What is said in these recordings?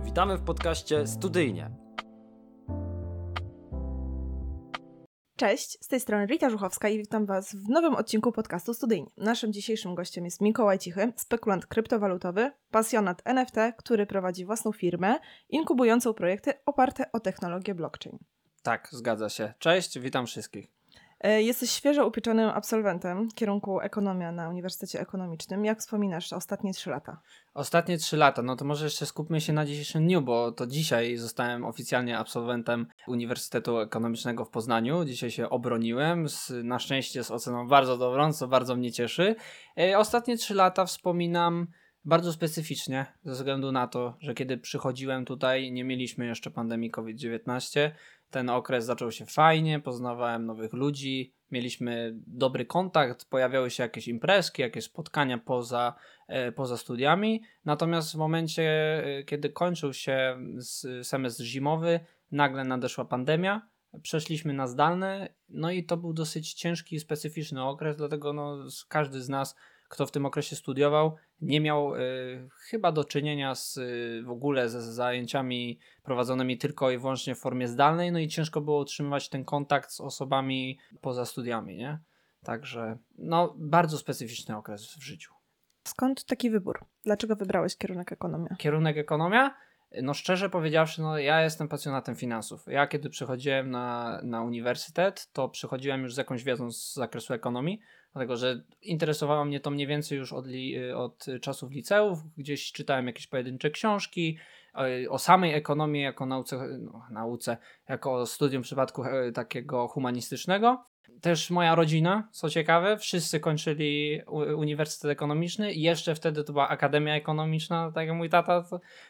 Witamy w podcaście Studyjnie. Cześć, z tej strony Rita Żuchowska i witam Was w nowym odcinku podcastu Studyjnie. Naszym dzisiejszym gościem jest Mikołaj Cichy, spekulant kryptowalutowy, pasjonat NFT, który prowadzi własną firmę inkubującą projekty oparte o technologię blockchain. Tak, zgadza się. Cześć, witam wszystkich. E, jesteś świeżo upieczonym absolwentem kierunku ekonomia na Uniwersytecie Ekonomicznym. Jak wspominasz ostatnie trzy lata? Ostatnie trzy lata, no to może jeszcze skupmy się na dzisiejszym dniu, bo to dzisiaj zostałem oficjalnie absolwentem Uniwersytetu Ekonomicznego w Poznaniu. Dzisiaj się obroniłem, z, na szczęście z oceną bardzo dobrą, co bardzo mnie cieszy. E, ostatnie trzy lata wspominam bardzo specyficznie, ze względu na to, że kiedy przychodziłem tutaj, nie mieliśmy jeszcze pandemii COVID-19 ten okres zaczął się fajnie, poznawałem nowych ludzi, mieliśmy dobry kontakt, pojawiały się jakieś imprezki, jakieś spotkania poza, e, poza studiami. Natomiast w momencie, e, kiedy kończył się semestr zimowy, nagle nadeszła pandemia, przeszliśmy na zdalne, no i to był dosyć ciężki, specyficzny okres, dlatego no, każdy z nas kto w tym okresie studiował, nie miał y, chyba do czynienia z, y, w ogóle ze zajęciami prowadzonymi tylko i wyłącznie w formie zdalnej, no i ciężko było utrzymywać ten kontakt z osobami poza studiami, nie? Także no, bardzo specyficzny okres w życiu. Skąd taki wybór? Dlaczego wybrałeś kierunek ekonomia? Kierunek ekonomia? No szczerze powiedziawszy, no ja jestem pasjonatem finansów. Ja kiedy przychodziłem na, na uniwersytet, to przychodziłem już z jakąś wiedzą z zakresu ekonomii, dlatego że interesowało mnie to mniej więcej już od, li, od czasów liceów, gdzieś czytałem jakieś pojedyncze książki o, o samej ekonomii jako nauce, no, nauce, jako studium w przypadku e, takiego humanistycznego. Też moja rodzina, co ciekawe, wszyscy kończyli Uniwersytet Ekonomiczny i jeszcze wtedy to była Akademia Ekonomiczna, tak jak mój tata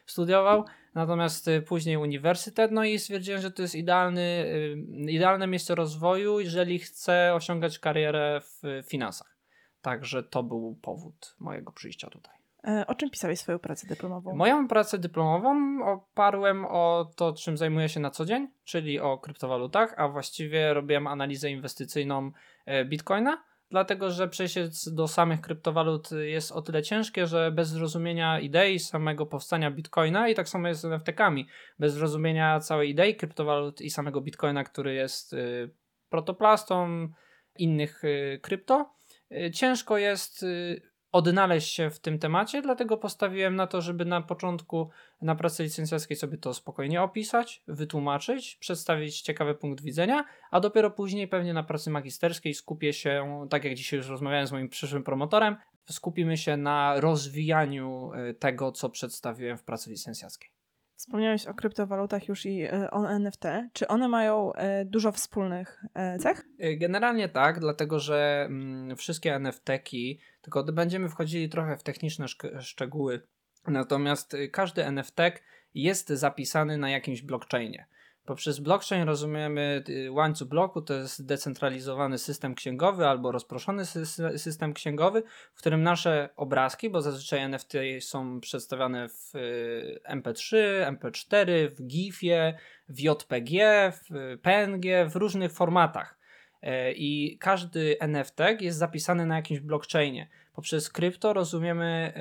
studiował, natomiast y, później uniwersytet, no i stwierdziłem, że to jest idealny, y, idealne miejsce rozwoju, jeżeli chcę osiągać karierę w finansach. Także to był powód mojego przyjścia tutaj. E, o czym pisałeś swoją pracę dyplomową? Moją pracę dyplomową oparłem o to, czym zajmuję się na co dzień, czyli o kryptowalutach, a właściwie robiłem analizę inwestycyjną e, Bitcoina, dlatego że przejście do samych kryptowalut jest o tyle ciężkie, że bez zrozumienia idei samego powstania Bitcoina i tak samo jest z NFT-kami, bez zrozumienia całej idei kryptowalut i samego Bitcoina, który jest y, protoplastą innych krypto, ciężko jest odnaleźć się w tym temacie, dlatego postawiłem na to, żeby na początku na pracy licencjackiej sobie to spokojnie opisać, wytłumaczyć, przedstawić ciekawy punkt widzenia, a dopiero później pewnie na pracy magisterskiej skupię się, tak jak dzisiaj już rozmawiałem z moim przyszłym promotorem, skupimy się na rozwijaniu e, tego, co przedstawiłem w pracy licencjackiej. Wspomniałeś o kryptowalutach już i e, o NFT. Czy one mają e, dużo wspólnych cech? Generalnie tak, dlatego że mm, wszystkie NFT-ki tylko będziemy wchodzili trochę w techniczne szczegóły. Natomiast y, każdy NFT jest zapisany na jakimś blockchainie. Poprzez blockchain rozumiemy y, łańcuch bloku, to jest decentralizowany system księgowy albo rozproszony system księgowy, w którym nasze obrazki, bo zazwyczaj NFT są przedstawiane w y, MP3, MP4, w GIF-ie, w JPG, w PNG, w różnych formatach. E, i każdy NFT jest zapisany na jakimś blockchainie. Poprzez krypto rozumiemy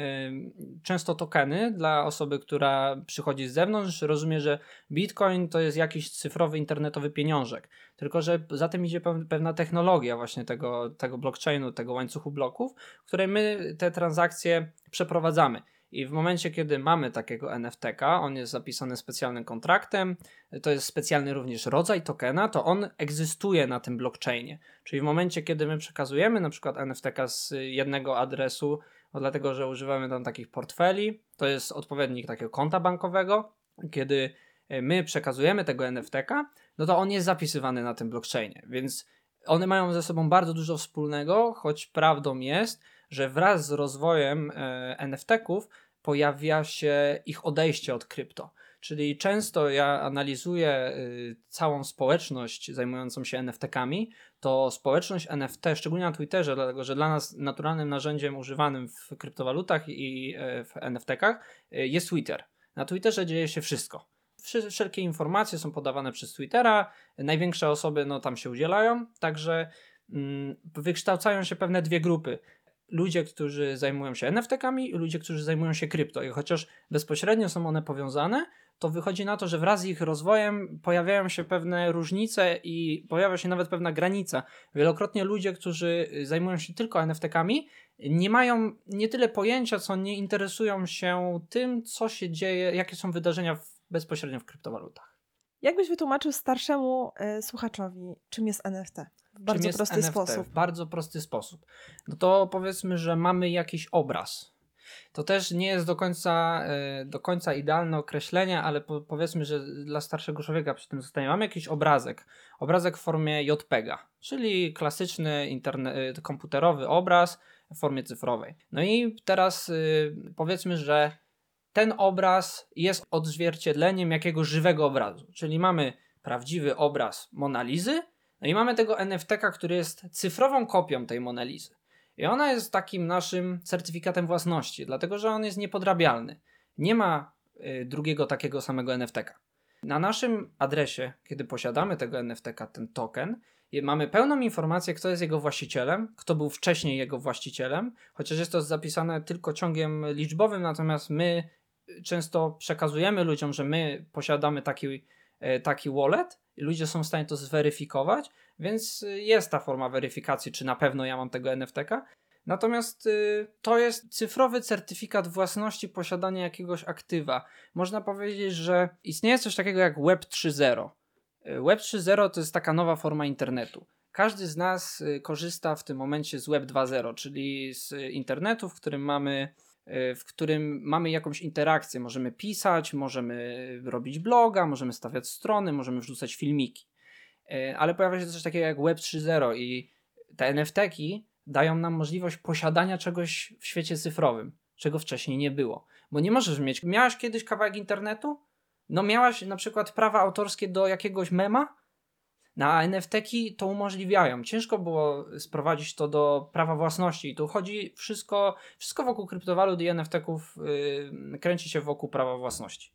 często tokeny dla osoby, która przychodzi z zewnątrz, rozumie, że Bitcoin to jest jakiś cyfrowy internetowy pieniążek. Tylko, że za tym idzie pewna technologia właśnie tego, tego blockchainu, tego łańcuchu bloków, w której my te transakcje przeprowadzamy. I w momencie, kiedy mamy takiego NFT-ka, on jest zapisany specjalnym kontraktem, to jest specjalny również rodzaj tokena, to on egzystuje na tym blockchainie. Czyli w momencie, kiedy my przekazujemy na przykład NFT-ka z jednego adresu, dlatego że używamy tam takich portfeli, to jest odpowiednik takiego konta bankowego, kiedy e, my przekazujemy tego NFT-ka, no to on jest zapisywany na tym blockchainie, więc one mają ze sobą bardzo dużo wspólnego, choć prawdą jest, że wraz z rozwojem e, NFT-ków pojawia się ich odejście od krypto. Czyli często ja analizuję y, całą społeczność zajmującą się NFT-kami, to społeczność NFT, szczególnie na Twitterze, dlatego że dla nas naturalnym narzędziem używanym w kryptowalutach i e, w NFT-kach jest Twitter. Na Twitterze dzieje się wszystko. Wszelkie informacje są podawane przez Twittera, największe osoby no, tam się udzielają, także mm, wykształcają się pewne dwie grupy ludzie, którzy zajmują się NFT-kami i ludzie, którzy zajmują się krypto. I chociaż bezpośrednio są one powiązane, to wychodzi na to, że wraz z ich rozwojem pojawiają się pewne różnice i pojawia się nawet pewna granica. Wielokrotnie ludzie, którzy zajmują się tylko NFT-kami, nie mają nie tyle pojęcia, co nie interesują się tym, co się dzieje, jakie są wydarzenia w, bezpośrednio w kryptowalutach. Jak byś wytłumaczył starszemu y, słuchaczowi, czym jest NFT? W bardzo prosty NFT? sposób. W bardzo prosty sposób. No to powiedzmy, że mamy jakiś obraz. To też nie jest do końca, y, do końca idealne określenie, ale po, powiedzmy, że dla starszego człowieka przy tym zostanie. Mamy jakiś obrazek. Obrazek w formie JPEGa, czyli klasyczny y, komputerowy obraz w formie cyfrowej. No i teraz y, powiedzmy, że ten obraz jest odzwierciedleniem jakiegoś żywego obrazu. Czyli mamy prawdziwy obraz Monalizy, no i mamy tego NFT-ka, który jest cyfrową kopią tej Monalizy. I ona jest takim naszym certyfikatem własności, dlatego że on jest niepodrabialny. Nie ma y, drugiego takiego samego NFT-ka. Na naszym adresie, kiedy posiadamy tego NFT-ka, ten token, mamy pełną informację, kto jest jego właścicielem, kto był wcześniej jego właścicielem, chociaż jest to zapisane tylko ciągiem liczbowym, natomiast my często przekazujemy ludziom, że my posiadamy taki, e, taki wallet i ludzie są w stanie to zweryfikować, więc jest ta forma weryfikacji, czy na pewno ja mam tego NFT-ka. Natomiast y, to jest cyfrowy certyfikat własności posiadania jakiegoś aktywa. Można powiedzieć, że istnieje coś takiego jak Web 3.0. Y, Web 3.0 to jest taka nowa forma internetu. Każdy z nas y, korzysta w tym momencie z Web 2.0, czyli z internetu, w którym mamy w którym mamy jakąś interakcję. Możemy pisać, możemy robić bloga, możemy stawiać strony, możemy wrzucać filmiki. Y, ale pojawia się coś takiego jak Web 3.0 i te NFT-ki dają nam możliwość posiadania czegoś w świecie cyfrowym, czego wcześniej nie było. Bo nie możesz mieć. Miałaś kiedyś kawałek internetu? No, miałaś na przykład prawa autorskie do jakiegoś mema? Na NFT-ki to umożliwiają. Ciężko było sprowadzić to do prawa własności. I tu chodzi wszystko, wszystko wokół kryptowalut i NFT-ków yy, kręci się wokół prawa własności.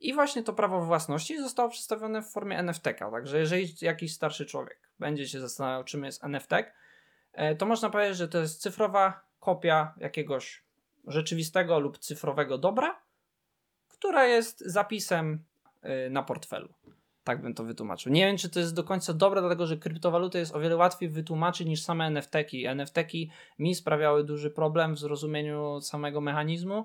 I właśnie to prawo własności zostało przedstawione w formie NFT-ka. Także jeżeli jakiś starszy człowiek będzie się zastanawiał, czym jest NFT, yy, to można powiedzieć, że to jest cyfrowa kopia jakiegoś rzeczywistego lub cyfrowego dobra, która jest zapisem yy, na portfelu. Tak bym to wytłumaczył. Nie wiem, czy to jest do końca dobre, dlatego że kryptowaluty jest o wiele łatwiej wytłumaczyć niż same NFT-ki. NFT-ki mi sprawiały duży problem w zrozumieniu samego mechanizmu,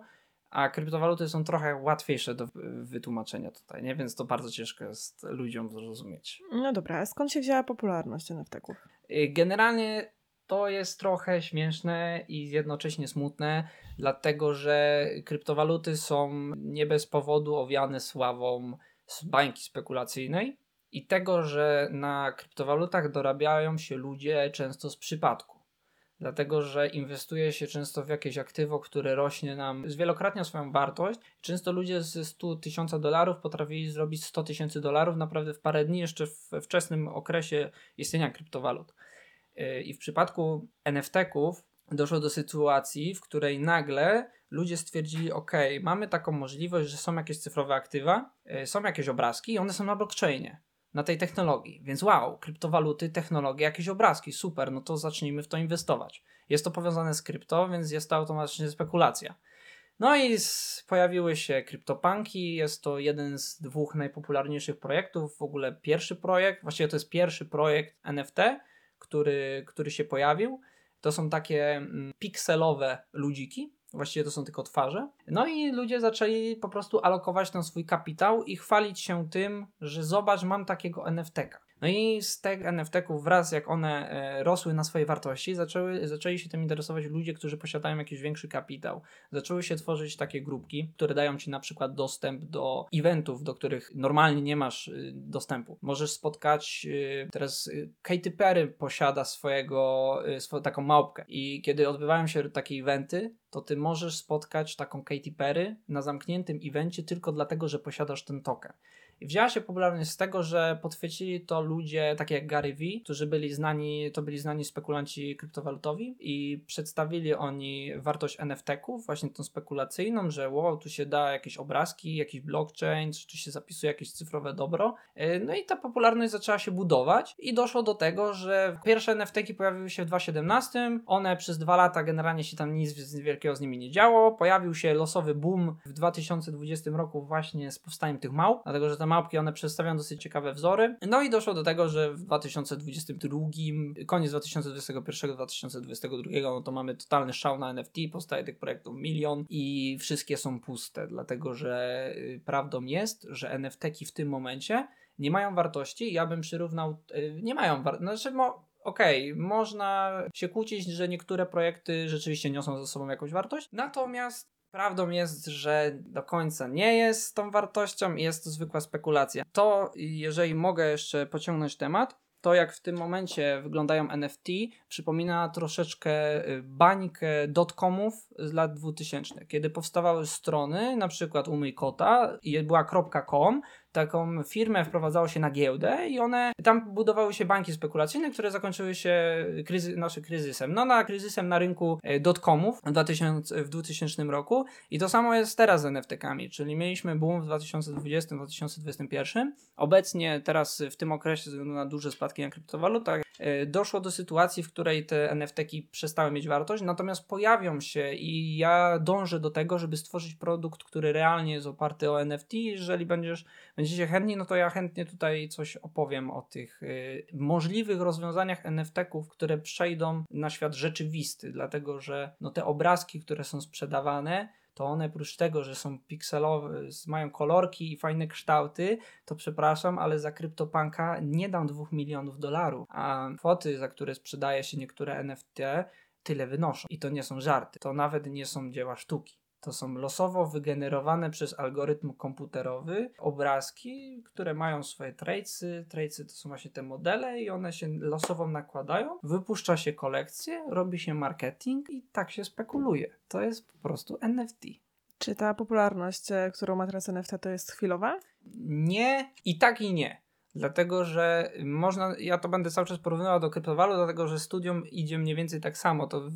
a kryptowaluty są trochę łatwiejsze do wytłumaczenia tutaj, nie? Więc to bardzo ciężko jest ludziom zrozumieć. No dobra, a skąd się wzięła popularność NFT-ków? Y, generalnie to jest trochę śmieszne i jednocześnie smutne, dlatego że kryptowaluty są nie bez powodu owiane sławą z bańki spekulacyjnej i tego, że na kryptowalutach dorabiają się ludzie często z przypadku. Dlatego, że inwestuje się często w jakieś aktywo, które rośnie nam zwielokrotnie swoją wartość. Często ludzie ze 100 tysiąca dolarów potrafili zrobić 100 tysięcy dolarów naprawdę w parę dni, jeszcze w wczesnym okresie istnienia kryptowalut. Yy, I w przypadku NFT-ków doszło do sytuacji, w której nagle ludzie stwierdzili, ok, mamy taką możliwość, że są jakieś cyfrowe aktywa, yy, są jakieś obrazki i one są na blockchainie, na tej technologii. Więc wow, kryptowaluty, technologie, jakieś obrazki, super, no to zacznijmy w to inwestować. Jest to powiązane z krypto, więc jest to automatycznie spekulacja. No i pojawiły się kryptopanki, jest to jeden z dwóch najpopularniejszych projektów, w ogóle pierwszy projekt, właściwie to jest pierwszy projekt NFT, który, który się pojawił. To są takie mm, pikselowe ludziki, Właściwie to są tylko twarze. No i ludzie zaczęli po prostu alokować ten swój kapitał i chwalić się tym, że zobacz, mam takiego NFT-ka. No i z tych NFT-ków wraz jak one e, rosły na swojej wartości, zaczęły, zaczęli się tym interesować ludzie, którzy posiadają jakiś większy kapitał. Zaczęły się tworzyć takie grupki, które dają ci na przykład dostęp do eventów, do których normalnie nie masz y, dostępu. Możesz spotkać, y, teraz y, Katy Perry posiada swojego, taką małpkę i kiedy odbywają się takie eventy, to ty możesz spotkać taką Katy Perry na zamkniętym evencie tylko dlatego, że posiadasz ten token. I wzięła się popularność z tego, że podchwycili to ludzie takie jak Gary Vee, którzy byli znani, to byli znani spekulanci kryptowalutowi i przedstawili oni wartość NFT-ków, właśnie tą spekulacyjną, że wow, tu się da jakieś obrazki, jakiś blockchain, tu się zapisuje jakieś cyfrowe dobro. E, no i ta popularność zaczęła się budować i doszło do tego, że pierwsze NFT-ki pojawiły się w 2017, one przez dwa lata generalnie się tam nic wielkiego z nimi nie działo, pojawił się losowy boom w 2020 roku właśnie z powstaniem tych małp, dlatego że tam mapki, one przedstawiają dosyć ciekawe wzory. No i doszło do tego, że w 2022, koniec 2021-2022, no to mamy totalny szał na NFT, powstaje tych projektów milion i wszystkie są puste, dlatego że y, prawdą jest, że NFT-ki w tym momencie nie mają wartości. Ja bym przyrównał, y, nie mają wartości, znaczy mo okej, okay, można się kłócić, że niektóre projekty rzeczywiście niosą ze sobą jakąś wartość, natomiast Prawdą jest, że do końca nie jest tą wartością i jest to zwykła spekulacja. To, jeżeli mogę jeszcze pociągnąć temat, to jak w tym momencie wyglądają NFT, przypomina troszeczkę y, bańkę dotcomów z lat 2000, kiedy powstawały strony, na przykład Umyj Kota i była .com, taką firmę wprowadzało się na giełdę i one, tam budowały się banki spekulacyjne, które zakończyły się kryzy, naszym kryzysem. No na kryzysem na rynku e, dotcomów w 2000, w 2000 roku i to samo jest teraz z NFT-kami, czyli mieliśmy boom w 2020-2021. Obecnie teraz w tym okresie ze względu na duże spadki na kryptowalutach e, doszło do sytuacji, w której te NFT-ki przestały mieć wartość, natomiast pojawią się i ja dążę do tego, żeby stworzyć produkt, który realnie jest oparty o NFT. Jeżeli będziesz będziecie chętni, no to ja chętnie tutaj coś opowiem o tych y, możliwych rozwiązaniach NFT-ków, które przejdą na świat rzeczywisty, dlatego że no, te obrazki, które są sprzedawane, to one oprócz tego, że są pikselowe, mają kolorki i fajne kształty, to przepraszam, ale za CryptoPunka nie dam 2 milionów dolarów, a kwoty, za które sprzedaje się niektóre NFT, tyle wynoszą. I to nie są żarty, to nawet nie są dzieła sztuki. To są losowo wygenerowane przez algorytm komputerowy obrazki, które mają swoje trejcy. Trejcy to są właśnie te modele i one się losowo nakładają. Wypuszcza się kolekcję, robi się marketing i tak się spekuluje. To jest po prostu NFT. Czy ta popularność, e, którą ma teraz NFT, to jest chwilowa? Nie i tak i nie. Dlatego, że można, ja to będę cały czas porównywał do kryptowalut, dlatego że studium idzie mniej więcej tak samo. To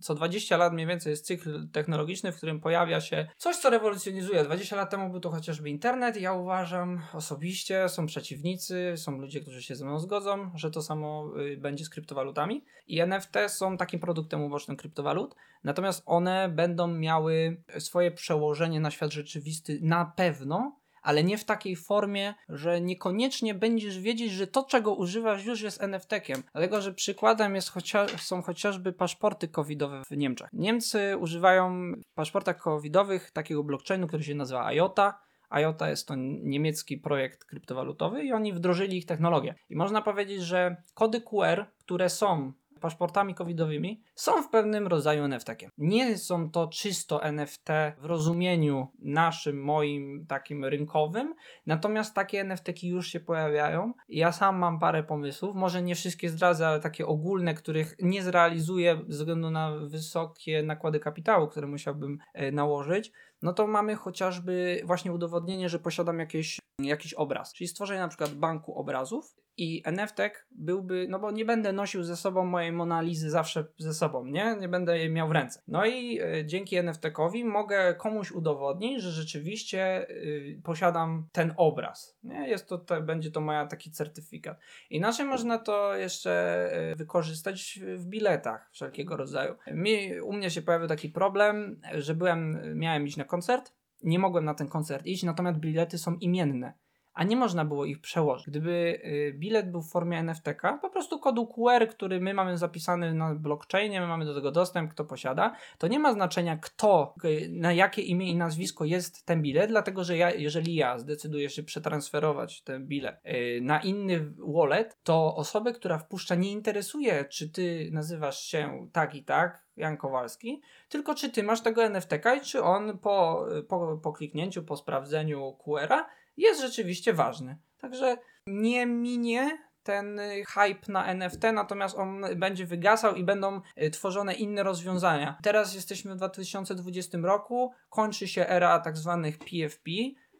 co 20 lat mniej więcej jest cykl technologiczny, w którym pojawia się coś, co rewolucjonizuje. 20 lat temu był to chociażby internet. Ja uważam osobiście, są przeciwnicy, są ludzie, którzy się ze mną zgodzą, że to samo y, będzie z kryptowalutami. I NFT są takim produktem ubocznym kryptowalut, natomiast one będą miały swoje przełożenie na świat rzeczywisty na pewno, ale nie w takiej formie, że niekoniecznie będziesz wiedzieć, że to, czego używasz, już jest NFT-kiem. Dlatego, że przykładem jest są chociażby paszporty covidowe w Niemczech. Niemcy używają w paszportach covidowych takiego blockchainu, który się nazywa IOTA. IOTA jest to niemiecki projekt kryptowalutowy i oni wdrożyli ich technologię. I można powiedzieć, że kody QR, które są paszportami covidowymi są w pewnym rodzaju NFT-kiem. Nie są to czysto NFT w rozumieniu naszym, moim takim rynkowym, natomiast takie NFT-ki już się pojawiają. Ja sam mam parę pomysłów, może nie wszystkie zdradzę, ale takie ogólne, których nie zrealizuję ze względu na wysokie nakłady kapitału, które musiałbym e, nałożyć no to mamy chociażby właśnie udowodnienie, że posiadam jakieś, jakiś obraz. Czyli stworzenie na przykład banku obrazów i NFT byłby, no bo nie będę nosił ze sobą mojej Monalizy zawsze ze sobą, nie? Nie będę jej miał w ręce. No i y, dzięki NFT-kowi mogę komuś udowodnić, że rzeczywiście y, posiadam ten obraz. Nie? Jest to, to, będzie to moja taki certyfikat. Inaczej można to jeszcze y, wykorzystać w biletach wszelkiego rodzaju. Mi, u mnie się pojawił taki problem, że byłem, miałem iść na koncert, nie mogłem na ten koncert iść, natomiast bilety są imienne a nie można było ich przełożyć. Gdyby y, bilet był w formie NFTK, po prostu kodu QR, który my mamy zapisany na blockchainie, my mamy do tego dostęp, kto posiada, to nie ma znaczenia kto, y, na jakie imię i nazwisko jest ten bilet, dlatego że ja, jeżeli ja zdecyduję się przetransferować ten bilet y, na inny wallet, to osobę, która wpuszcza nie interesuje, czy ty nazywasz się tak i tak, Jan Kowalski, tylko czy ty masz tego NFTK i czy on po, po, po kliknięciu, po sprawdzeniu QR-a jest rzeczywiście ważny. Także nie minie ten hype na NFT, natomiast on będzie wygasał i będą y, tworzone inne rozwiązania. Teraz jesteśmy w 2020 roku, kończy się era tak zwanych PFP,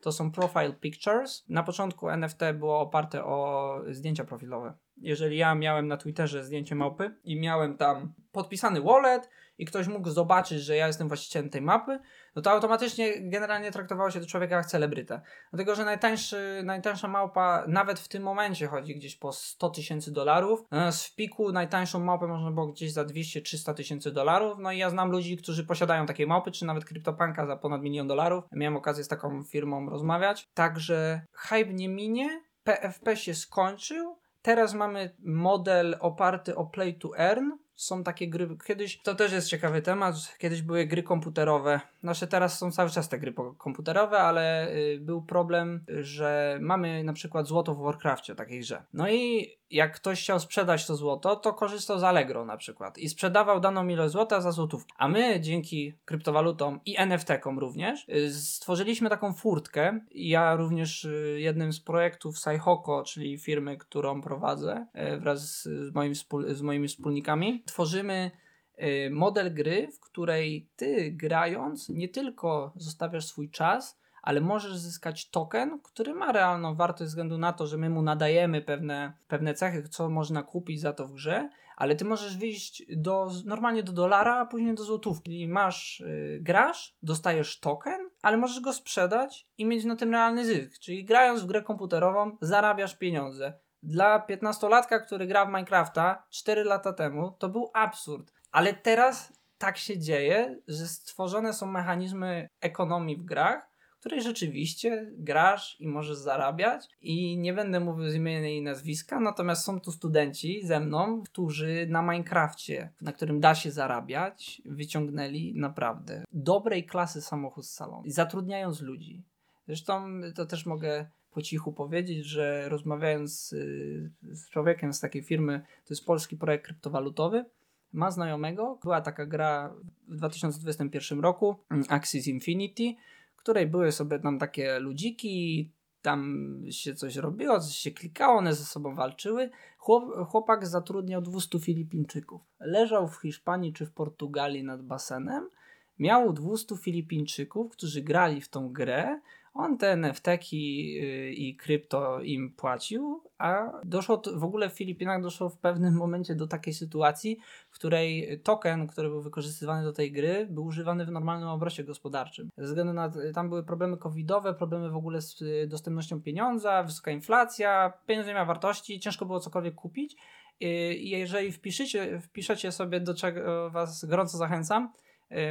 to są profile pictures. Na początku NFT było oparte o zdjęcia profilowe. Jeżeli ja miałem na Twitterze zdjęcie małpy i miałem tam podpisany wallet i ktoś mógł zobaczyć, że ja jestem właścicielem tej mapy, no to automatycznie generalnie traktowało się do człowieka jak celebrytę. Dlatego, że najtańszy, najtańsza małpa nawet w tym momencie chodzi gdzieś po 100 tysięcy dolarów. Natomiast w piku najtańszą małpę można było gdzieś za 200-300 tysięcy dolarów. No i ja znam ludzi, którzy posiadają takie małpy, czy nawet CryptoPunka za ponad milion dolarów. Miałem okazję z taką firmą rozmawiać. Także hype nie minie, PFP się skończył. Teraz mamy model oparty o play to earn, są takie gry, kiedyś, to też jest ciekawy temat, kiedyś były gry komputerowe, nasze teraz są cały czas te gry komputerowe, ale y, był problem, że mamy na przykład złoto w Warcraftie, takiej grze. No i jak ktoś chciał sprzedać to złoto, to korzystał z Allegro na przykład i sprzedawał daną ilość złota za złotówkę. A my dzięki kryptowalutom i NFT-kom również y, stworzyliśmy taką furtkę. Ja również y, jednym z projektów Saihoko, czyli firmy, którą prowadzę wraz z, moim z moimi wspólnikami, tworzymy y, model gry, w której ty grając nie tylko zostawiasz swój czas, ale możesz zyskać token, który ma realną wartość ze względu na to, że my mu nadajemy pewne, pewne cechy, co można kupić za to w grze, ale ty możesz wyjść do, normalnie do dolara, a później do złotówki. Czyli masz, yy, grasz, dostajesz token, ale możesz go sprzedać i mieć na tym realny zysk. Czyli grając w grę komputerową, zarabiasz pieniądze. Dla 15-latka, który gra w Minecrafta 4 lata temu, to był absurd. Ale teraz tak się dzieje, że stworzone są mechanizmy ekonomii w grach, której rzeczywiście grasz i możesz zarabiać. I nie będę mówił z imienia i nazwiska, natomiast są tu studenci ze mną, którzy na Minecrafcie, na którym da się zarabiać, wyciągnęli naprawdę dobrej klasy samochód z salonu, zatrudniając ludzi. Zresztą to też mogę po cichu powiedzieć, że rozmawiając y, z człowiekiem z takiej firmy, to jest polski projekt kryptowalutowy, ma znajomego, była taka gra w 2021 roku, mm, Axis Infinity, której były sobie tam takie ludziki, tam się coś robiło, coś się klikało, one ze sobą walczyły. Chłop, chłopak zatrudniał 200 Filipińczyków. Leżał w Hiszpanii czy w Portugalii nad basenem. Miał 200 Filipińczyków, którzy grali w tą grę on te NFT-ki y, i krypto im płacił, a doszło w ogóle w Filipinach doszło w pewnym momencie do takiej sytuacji, w której token, który był wykorzystywany do tej gry, był używany w normalnym obrocie gospodarczym. Ze względu na tam były problemy covidowe, problemy w ogóle z y, dostępnością pieniądza, wysoka inflacja, pieniądz nie miał wartości, ciężko było cokolwiek kupić. Y, I jeżeli wpiszecie, wpiszecie sobie, do czego Was gorąco zachęcam,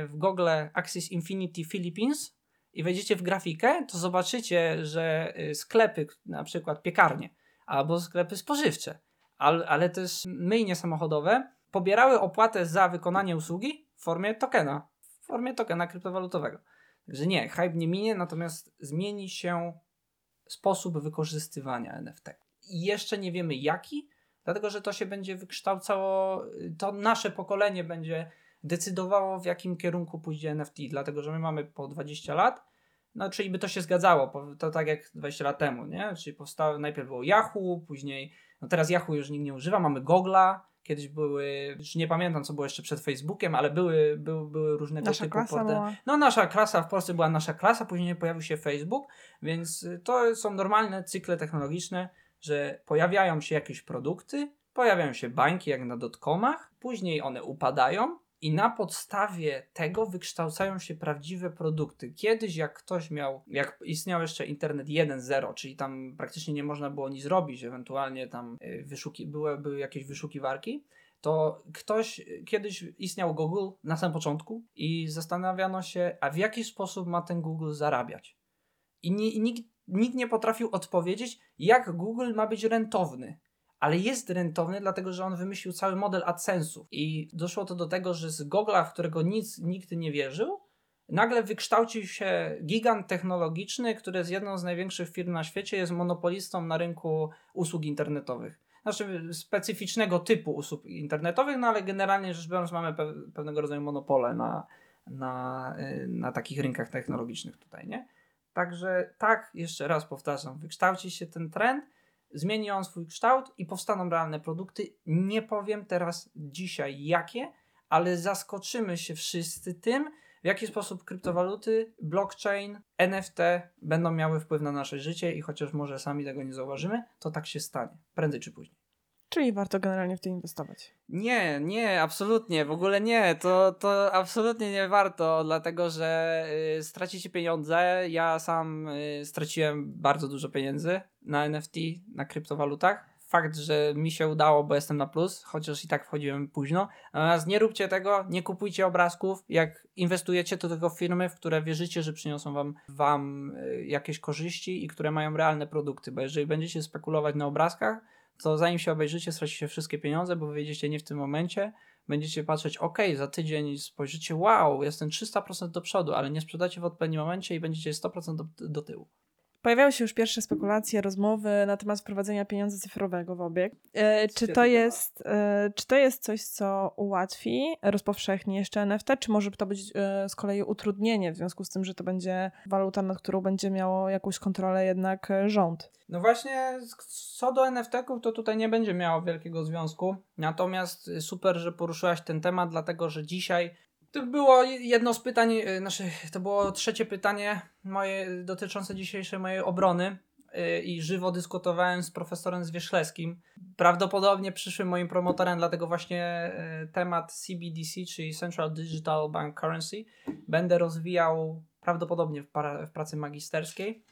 w Google Axis Infinity Philippines, i wejdziecie w grafikę, to zobaczycie, że y, sklepy, na przykład piekarnie, albo sklepy spożywcze, ale, też myjnie samochodowe, pobierały opłatę za wykonanie usługi w formie tokena, w formie tokena kryptowalutowego. Także nie, hype nie minie, natomiast zmieni się sposób wykorzystywania NFT. I jeszcze nie wiemy jaki, dlatego że to się będzie wykształcało, to nasze pokolenie będzie decydowało, w jakim kierunku pójdzie NFT, dlatego że my mamy po 20 lat, no czyli by to się zgadzało, to tak jak 20 lat temu, nie? Czyli powstało, najpierw było Yahoo, później, no teraz Yahoo już nikt nie używa, mamy Google'a, kiedyś były, już nie pamiętam co było jeszcze przed Facebookiem, ale były, były, były różnego nasza typu klasa była. No nasza klasa, w Polsce była nasza klasa, później pojawił się Facebook, więc to są normalne cykle technologiczne, że pojawiają się jakieś produkty, pojawiają się bańki jak na dotcomach, później one upadają, i na podstawie tego wykształcają się prawdziwe produkty. Kiedyś, jak ktoś miał, jak istniał jeszcze internet 1.0, czyli tam praktycznie nie można było nic zrobić, ewentualnie tam y, wyszuki, były, jakieś wyszukiwarki, to ktoś, kiedyś istniał Google na samym początku i zastanawiano się, a w jaki sposób ma ten Google zarabiać. I, i nikt, nikt nie potrafił odpowiedzieć, jak Google ma być rentowny ale jest rentowny, dlatego że on wymyślił cały model AdSense'ów. I doszło to do tego, że z Google'a, w którego nic nikt nie wierzył, nagle wykształcił się gigant technologiczny, który jest jedną z największych firm na świecie, jest monopolistą na rynku usług internetowych. Znaczy specyficznego typu usług internetowych, no ale generalnie rzecz biorąc mamy pe pewnego rodzaju monopole na, na, y, na takich rynkach technologicznych tutaj, nie? Także tak, jeszcze raz powtarzam, wykształci się ten trend, zmieni on swój kształt i powstaną realne produkty. Nie powiem teraz dzisiaj jakie, ale zaskoczymy się wszyscy tym, w jaki sposób kryptowaluty, blockchain, NFT będą miały wpływ na nasze życie i chociaż może sami tego nie zauważymy, to tak się stanie, prędzej czy później. Czyli warto generalnie w to inwestować. Nie, nie, absolutnie, w ogóle nie. To, to absolutnie nie warto, dlatego że y, stracicie pieniądze. Ja sam y, straciłem bardzo dużo pieniędzy na NFT, na kryptowalutach. Fakt, że mi się udało, bo jestem na plus, chociaż i tak wchodziłem późno. Natomiast nie róbcie tego, nie kupujcie obrazków. Jak inwestujecie, to tylko w firmy, w które wierzycie, że przyniosą wam, wam y, jakieś korzyści i które mają realne produkty. Bo jeżeli będziecie spekulować na obrazkach, to zanim się obejrzycie, stracicie wszystkie pieniądze, bo wyjdziecie nie w tym momencie. Będziecie patrzeć, ok, za tydzień spojrzycie, wow, jestem 300% do przodu, ale nie sprzedacie w odpowiednim momencie i będziecie 100% do, do tyłu. Pojawiały się już pierwsze spekulacje, rozmowy na temat wprowadzenia pieniądza cyfrowego w obieg. E, czy, to jest, e, czy to jest coś, co ułatwi, rozpowszechni jeszcze NFT, czy może to być e, z kolei utrudnienie w związku z tym, że to będzie waluta, nad którą będzie miało jakąś kontrolę jednak rząd? No właśnie, co do NFT-ków, to tutaj nie będzie miało wielkiego związku. Natomiast super, że poruszyłaś ten temat, dlatego że dzisiaj to było jedno z pytań, y, znaczy, to było trzecie pytanie moje dotyczące dzisiejszej mojej obrony y, i żywo dyskutowałem z profesorem Zwierzchleskim. Prawdopodobnie przyszłym moim promotorem, dlatego właśnie y, temat CBDC, czyli Central Digital Bank Currency, będę rozwijał prawdopodobnie w, w pracy magisterskiej.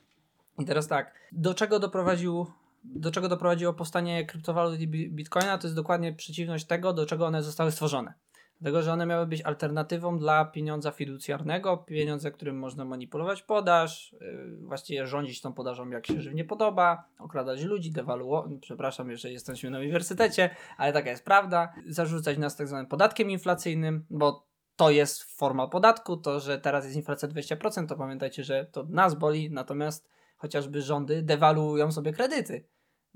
I teraz tak, do czego doprowadził do czego doprowadziło powstanie kryptowalut i bitcoina, to jest dokładnie przeciwność tego, do czego one zostały stworzone. Dlatego, że one miały być alternatywą dla pieniądza fiducjarnego, pieniądza, którym można manipulować podaż, yy, właściwie rządzić tą podażą jak się żywnie podoba, okradać ludzi, dewaluować, przepraszam, jeżeli jesteśmy na uniwersytecie, ale taka jest prawda, zarzucać nas tak zwanym podatkiem inflacyjnym, bo to jest forma podatku, to, że teraz jest inflacja 20%, to pamiętajcie, że to nas boli, natomiast chociażby rządy dewaluują sobie kredyty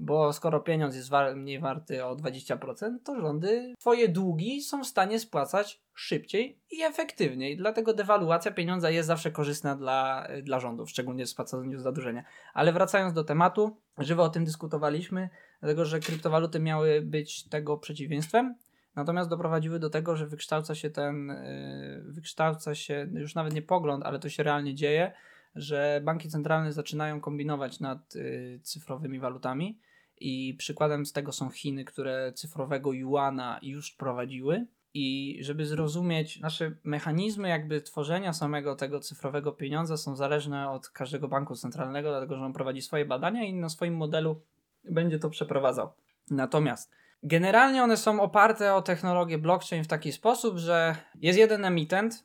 bo skoro pieniądz jest war mniej warty o 20%, to rządy swoje długi są w stanie spłacać szybciej i efektywniej. Dlatego dewaluacja pieniądza jest zawsze korzystna dla, dla rządów, szczególnie w spłacaniu zadłużenia. Ale wracając do tematu, żywo o tym dyskutowaliśmy, dlatego że kryptowaluty miały być tego przeciwieństwem. Natomiast doprowadziły do tego, że wykształca się ten, yy, wykształca się już nawet nie pogląd, ale to się realnie dzieje, że banki centralne zaczynają kombinować nad yy, cyfrowymi walutami i przykładem z tego są Chiny, które cyfrowego juana już prowadziły. I żeby zrozumieć, nasze mechanizmy jakby tworzenia samego tego cyfrowego pieniądza są zależne od każdego banku centralnego, dlatego że on prowadzi swoje badania i na swoim modelu będzie to przeprowadzał. Natomiast generalnie one są oparte o technologię blockchain w taki sposób, że jest jeden emitent,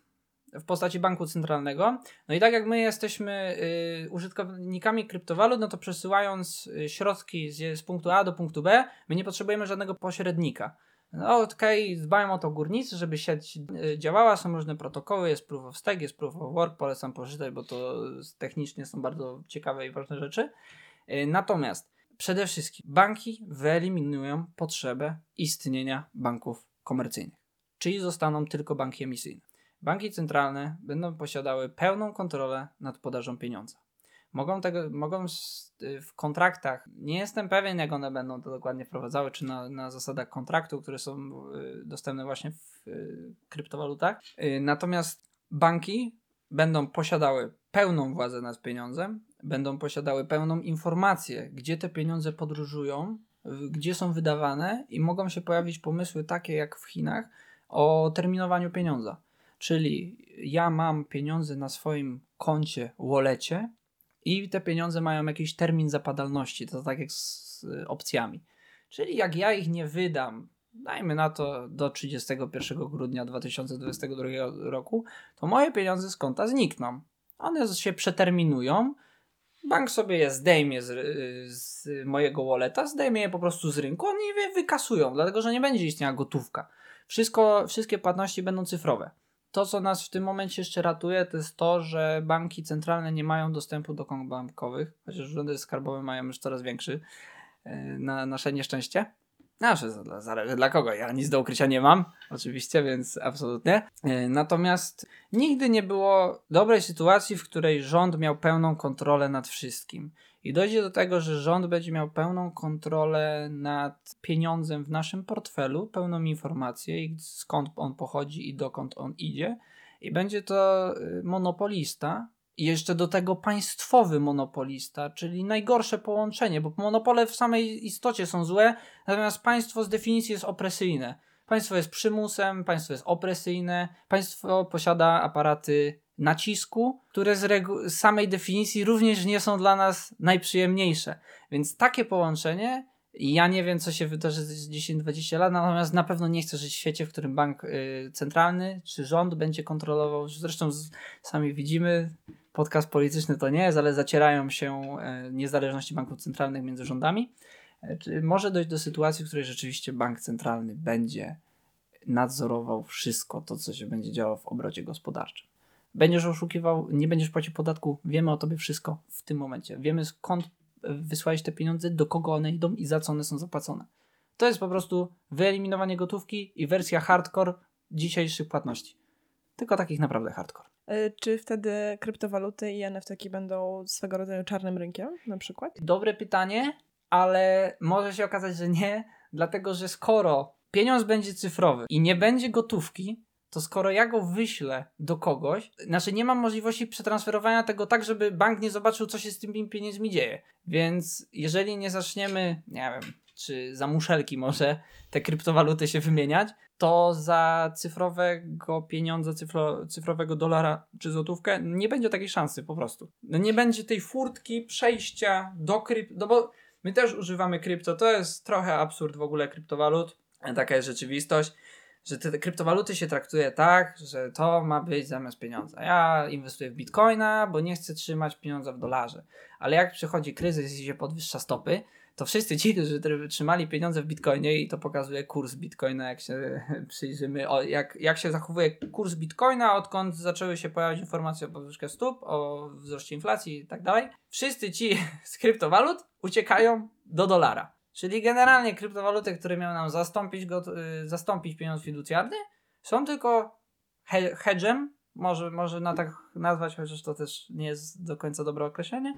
w postaci banku centralnego. No i tak jak my jesteśmy y, użytkownikami kryptowalut, no to przesyłając y, środki z, z, punktu A do punktu B, my nie potrzebujemy żadnego pośrednika. No okej, okay, dbają o to górnicy, żeby sieć y, działała, są różne protokoły, jest proof of stake, jest proof of work, polecam poczytać, bo to technicznie są bardzo ciekawe i ważne rzeczy. Y, natomiast przede wszystkim banki wyeliminują potrzebę istnienia banków komercyjnych, czyli zostaną tylko banki emisyjne. Banki centralne będą posiadały pełną kontrolę nad podażą pieniądza. Mogą, tego, mogą w kontraktach, nie jestem pewien jak one będą to dokładnie wprowadzały, czy na, na zasadach kontraktu, które są y, dostępne właśnie w y, kryptowalutach. Y, natomiast banki będą posiadały pełną władzę nad pieniądzem, będą posiadały pełną informację, gdzie te pieniądze podróżują, gdzie są wydawane i mogą się pojawić pomysły takie jak w Chinach o terminowaniu pieniądza. Czyli ja mam pieniądze na swoim koncie, wallecie i te pieniądze mają jakiś termin zapadalności, to tak jak z opcjami. Czyli jak ja ich nie wydam, dajmy na to do 31 grudnia 2022 roku, to moje pieniądze z konta znikną. One się przeterminują. Bank sobie je zdejmie z, z mojego walleta, zdejmie je po prostu z rynku, oni je wykasują, dlatego że nie będzie istniała gotówka. Wszystko, wszystkie płatności będą cyfrowe to, co nas w tym momencie jeszcze ratuje, to jest to, że banki centralne nie mają dostępu do kont bankowych, chociaż urzędy skarbowe mają już coraz większy e, na nasze nieszczęście. Nasze, zależy dla kogo. Ja nic do ukrycia nie mam, oczywiście, więc absolutnie. E, natomiast nigdy nie było dobrej sytuacji, w której rząd miał pełną kontrolę nad wszystkim. I dojdzie do tego, że rząd będzie miał pełną kontrolę nad pieniądzem w naszym portfelu, pełną informację skąd on pochodzi i dokąd on idzie, i będzie to y, monopolista, i jeszcze do tego państwowy monopolista, czyli najgorsze połączenie, bo monopole w samej istocie są złe, natomiast państwo z definicji jest opresyjne. Państwo jest przymusem, państwo jest opresyjne, państwo posiada aparaty nacisku, które z, z samej definicji również nie są dla nas najprzyjemniejsze. Więc takie połączenie ja nie wiem, co się wydarzy za 10-20 lat, natomiast na pewno nie chcę żyć w świecie, w którym bank y, centralny czy rząd będzie kontrolował. Zresztą z, sami widzimy, podcast polityczny to nie jest, ale zacierają się y, niezależności banków centralnych między rządami. Y, może dojść do sytuacji, w której rzeczywiście bank centralny będzie nadzorował wszystko to, co się będzie działo w obrocie gospodarczym. Będziesz oszukiwał, nie będziesz płacił podatku, wiemy o tobie wszystko w tym momencie. Wiemy skąd wysłałeś te pieniądze, do kogo one idą i za co one są zapłacone. To jest po prostu wyeliminowanie gotówki i wersja hardcore dzisiejszych płatności. Tylko takich naprawdę hardcore. E, czy wtedy kryptowaluty i NFT będą swego rodzaju czarnym rynkiem na przykład? Dobre pytanie, ale może się okazać, że nie, dlatego że skoro pieniądz będzie cyfrowy i nie będzie gotówki, to skoro ja go wyślę do kogoś, znaczy nie mam możliwości przetransferowania tego tak, żeby bank nie zobaczył, co się z tymi pieniędzmi dzieje. Więc jeżeli nie zaczniemy, nie wiem, czy za muszelki może te kryptowaluty się wymieniać, to za cyfrowego pieniądza, cyfro, cyfrowego dolara czy złotówkę nie będzie takiej szansy po prostu. No nie będzie tej furtki przejścia do krypto, no bo my też używamy krypto, to jest trochę absurd w ogóle kryptowalut, taka jest rzeczywistość że te kryptowaluty się traktuje tak, że to ma być zamiast pieniądza. Ja inwestuję w bitcoina, bo nie chcę trzymać pieniądza w dolarze. Ale jak przychodzi kryzys i się podwyższa stopy, to wszyscy ci, którzy trzymali pieniądze w bitcoinie i to pokazuje kurs bitcoina, jak się przyjrzymy, o, jak, jak się zachowuje kurs bitcoina, odkąd zaczęły się pojawiać informacje o podwyżce stóp, o wzroście inflacji i tak dalej. Wszyscy ci z kryptowalut uciekają do dolara. Czyli generalnie kryptowaluty, które miały nam zastąpić, go, y, zastąpić pieniądz fiducjarny, są tylko he hedgem, może, może na tak nazwać, chociaż to też nie jest do końca dobre określenie.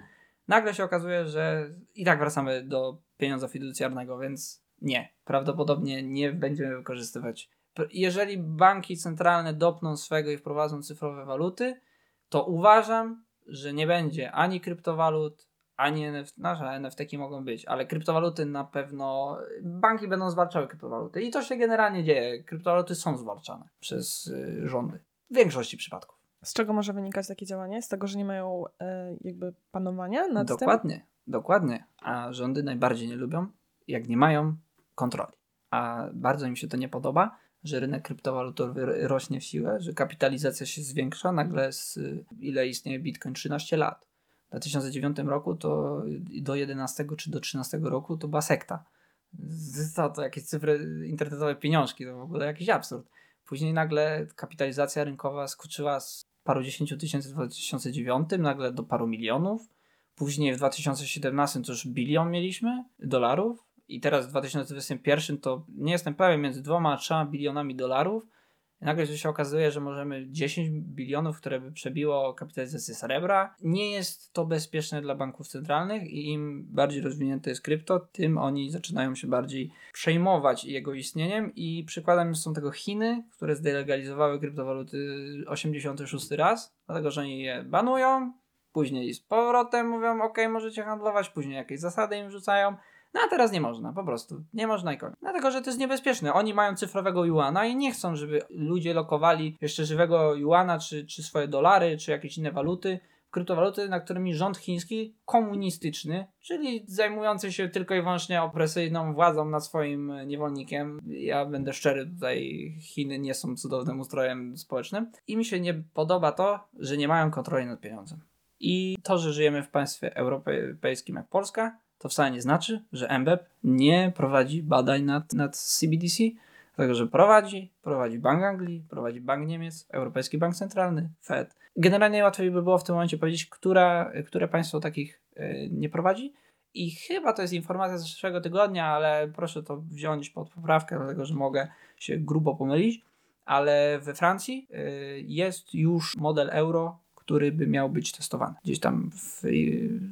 Nagle się okazuje, że i tak wracamy do pieniądza fiducjarnego, więc nie, prawdopodobnie nie będziemy wykorzystywać. Jeżeli banki centralne dopną swego i wprowadzą cyfrowe waluty, to uważam, że nie będzie ani kryptowalut, ani NFT, nasze NFT mogą być, ale kryptowaluty na pewno, banki będą zwalczały kryptowaluty i to się generalnie dzieje. Kryptowaluty są zwalczane przez y, rządy w większości przypadków. Z czego może wynikać takie działanie? Z tego, że nie mają y, jakby panowania nad dokładnie, tym? Dokładnie, A rządy najbardziej nie lubią, jak nie mają kontroli. A bardzo im się to nie podoba, że rynek kryptowalutowy rośnie w siłę, że kapitalizacja się zwiększa. Nagle z, ile istnieje Bitcoin? 13 lat w 2009 roku to do 11 czy do 13 roku to była sekta. To, to jakieś cyfry, internetowe pieniążki, to w ogóle jakiś absurd. Później nagle kapitalizacja rynkowa skoczyła z paru dziesięciu tysięcy w 2009 nagle do paru milionów. Później w 2017 to już bilion mieliśmy dolarów i teraz w 2021 to nie jestem pewien, między dwoma a trzema bilionami dolarów nagle się okazuje, że możemy 10 bilionów, które by przebiło kapitalizację srebra. Nie jest to bezpieczne dla banków centralnych i im bardziej rozwinięte jest krypto, tym oni zaczynają się bardziej przejmować jego istnieniem i przykładem są tego Chiny, które zdelegalizowały kryptowaluty 86 raz, dlatego że oni je banują, później z powrotem mówią ok, możecie handlować, później jakieś zasady im rzucają no a teraz nie można, po prostu. Nie można i koniec. Dlatego, że to jest niebezpieczne. Oni mają cyfrowego juana i nie chcą, żeby ludzie lokowali jeszcze żywego juana, czy, czy swoje dolary, czy jakieś inne waluty kryptowaluty, na którymi rząd chiński komunistyczny, czyli zajmujący się tylko i wyłącznie opresyjną władzą nad swoim niewolnikiem. Ja będę szczery, tutaj Chiny nie są cudownym ustrojem społecznym. I mi się nie podoba to, że nie mają kontroli nad pieniądzem. I to, że żyjemy w państwie europejskim jak Polska, to wcale nie znaczy, że MBEP nie prowadzi badań nad, nad CBDC, dlatego że prowadzi, prowadzi Bank Anglii, prowadzi Bank Niemiec, Europejski Bank Centralny, Fed. Generalnie łatwiej by było w tym momencie powiedzieć, która, które państwo takich yy, nie prowadzi. I chyba to jest informacja z zeszłego tygodnia, ale proszę to wziąć pod poprawkę, dlatego że mogę się grubo pomylić. Ale we Francji yy, jest już model euro, który by miał być testowany. Gdzieś tam w,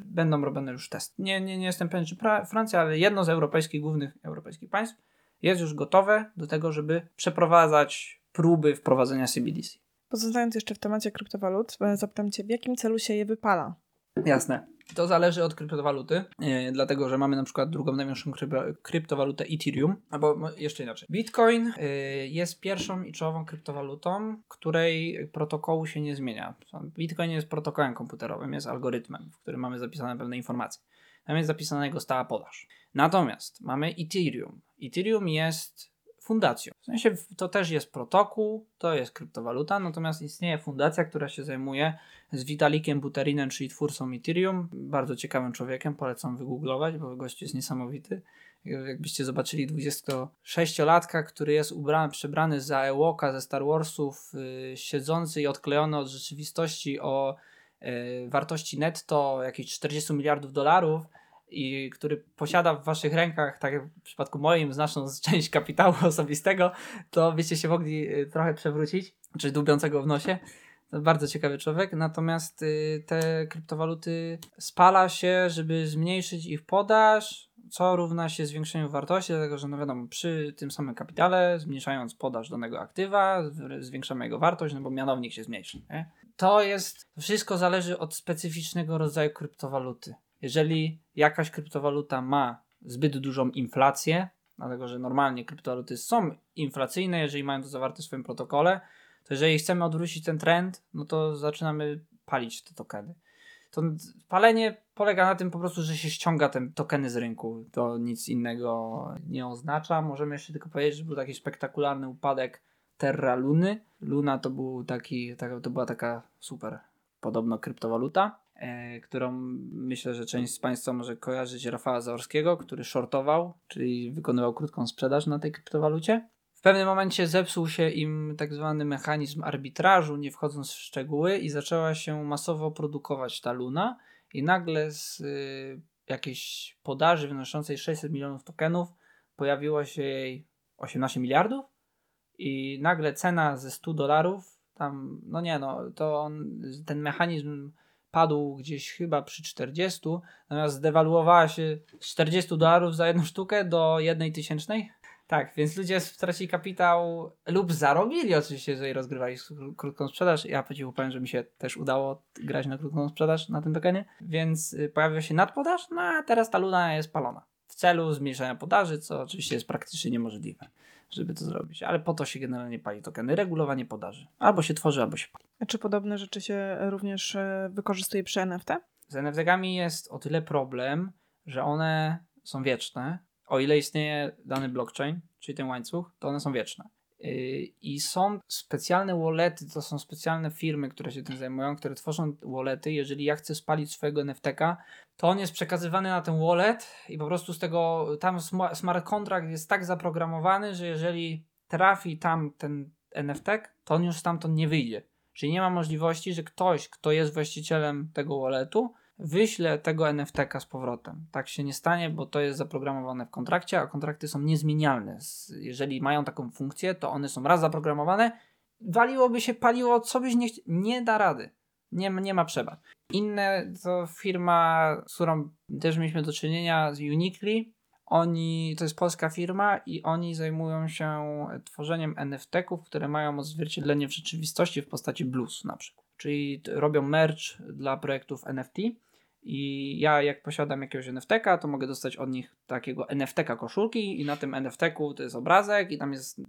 będą robione już testy. Nie, nie, nie jestem pewien, czy Francja, ale jedno z europejskich, głównych europejskich państw jest już gotowe do tego, żeby przeprowadzać próby wprowadzenia CBDC. Pozostając jeszcze w temacie kryptowalut, e, zapytam Cię, w jakim celu się je wypala? Jasne. To zależy od kryptowaluty, yy, dlatego że mamy na przykład drugą największą kryptowalutę Ethereum, albo jeszcze inaczej. Bitcoin yy, jest pierwszą i czołową kryptowalutą, której protokołu się nie zmienia. Bitcoin jest protokołem komputerowym, jest algorytmem, w którym mamy zapisane pewne informacje. Tam jest zapisana jego stała podaż. Natomiast mamy Ethereum. Ethereum jest fundacją. W sensie to też jest protokół, to jest kryptowaluta, natomiast istnieje fundacja, która się zajmuje z Vitalikiem Buterinem, czyli twórcą Ethereum. Bardzo ciekawym człowiekiem, polecam wygooglować, bo gość jest niesamowity. Jakbyście zobaczyli 26-latka, który jest ubrany, przebrany za Ewoka ze Star Warsów, yy, siedzący i odklejony od rzeczywistości o yy, wartości netto jakieś 40 miliardów dolarów, i który posiada w waszych rękach, tak jak w przypadku moim, znaczną część kapitału osobistego, to byście się mogli y, trochę przewrócić, czy dłubiącego w nosie. To bardzo ciekawy człowiek, natomiast y, te kryptowaluty spala się, żeby zmniejszyć ich podaż, co równa się zwiększeniu wartości, dlatego że no wiadomo, przy tym samym kapitale, zmniejszając podaż danego aktywa, zwiększamy jego wartość, no bo mianownik się zmniejszy. Nie? To jest, wszystko zależy od specyficznego rodzaju kryptowaluty. Jeżeli jakaś kryptowaluta ma zbyt dużą inflację, dlatego że normalnie kryptowaluty są inflacyjne, jeżeli mają to zawarte w swoim protokole, to jeżeli chcemy odwrócić ten trend, no to zaczynamy palić te tokeny. To palenie polega na tym po prostu, że się ściąga te tokeny z rynku. To nic innego nie oznacza. Możemy jeszcze tylko powiedzieć, że był taki spektakularny upadek Terra Luny. Luna to był taki, to była taka super podobno kryptowaluta. E, którą myślę, że część z Państwa może kojarzyć Rafała Zaorskiego, który shortował, czyli wykonywał krótką sprzedaż na tej kryptowalucie. W pewnym momencie zepsuł się im tak zwany mechanizm arbitrażu, nie wchodząc w szczegóły, i zaczęła się masowo produkować ta luna, i nagle z y, jakiejś podaży wynoszącej 600 milionów tokenów pojawiło się jej 18 miliardów, i nagle cena ze 100 dolarów, tam, no nie, no to on, ten mechanizm padł gdzieś chyba przy 40, natomiast zdewaluowała się z 40 dolarów za jedną sztukę do jednej tysięcznej. Tak, więc ludzie stracili kapitał lub zarobili oczywiście, jeżeli rozgrywali krótką sprzedaż. Ja po powiem, że mi się też udało grać na krótką sprzedaż na tym tokenie, więc y, pojawiła się nadpodaż, no a teraz ta luna jest palona celu zmniejszenia podaży, co oczywiście jest praktycznie niemożliwe żeby to zrobić. Ale po to się generalnie pali tokeny. Regulowanie podaży. Albo się tworzy, albo się pali. A czy podobne rzeczy się również e, wykorzystuje przy NFT? Z NFT-kami jest o tyle problem, że one są wieczne. O ile istnieje dany blockchain, czyli ten łańcuch, to one są wieczne. Yy, I są specjalne wallety, to są specjalne firmy, które się tym zajmują, które tworzą wallety. Jeżeli ja chcę spalić swojego NFTka, to on jest przekazywany na ten wallet i po prostu z tego, tam smart contract jest tak zaprogramowany, że jeżeli trafi tam ten NFT, to on już stamtąd nie wyjdzie. Czyli nie ma możliwości, że ktoś, kto jest właścicielem tego walletu, wyślę tego NFT-ka z powrotem. Tak się nie stanie, bo to jest zaprogramowane w kontrakcie, a kontrakty są niezmienialne. Jeżeli mają taką funkcję, to one są raz zaprogramowane, waliłoby się paliło, co byś nie. Nie da rady. Nie, nie ma przebad. Inne to firma, z którą też mieliśmy do czynienia, z Uniquely. Oni, to jest polska firma i oni zajmują się tworzeniem NFT-ków, które mają odzwierciedlenie w rzeczywistości w postaci blues na przykład. Czyli robią merch dla projektów NFT i ja jak posiadam jakiegoś NFT-ka, to mogę dostać od nich takiego NFT-ka koszulki i na tym NFT-ku to jest obrazek i tam jest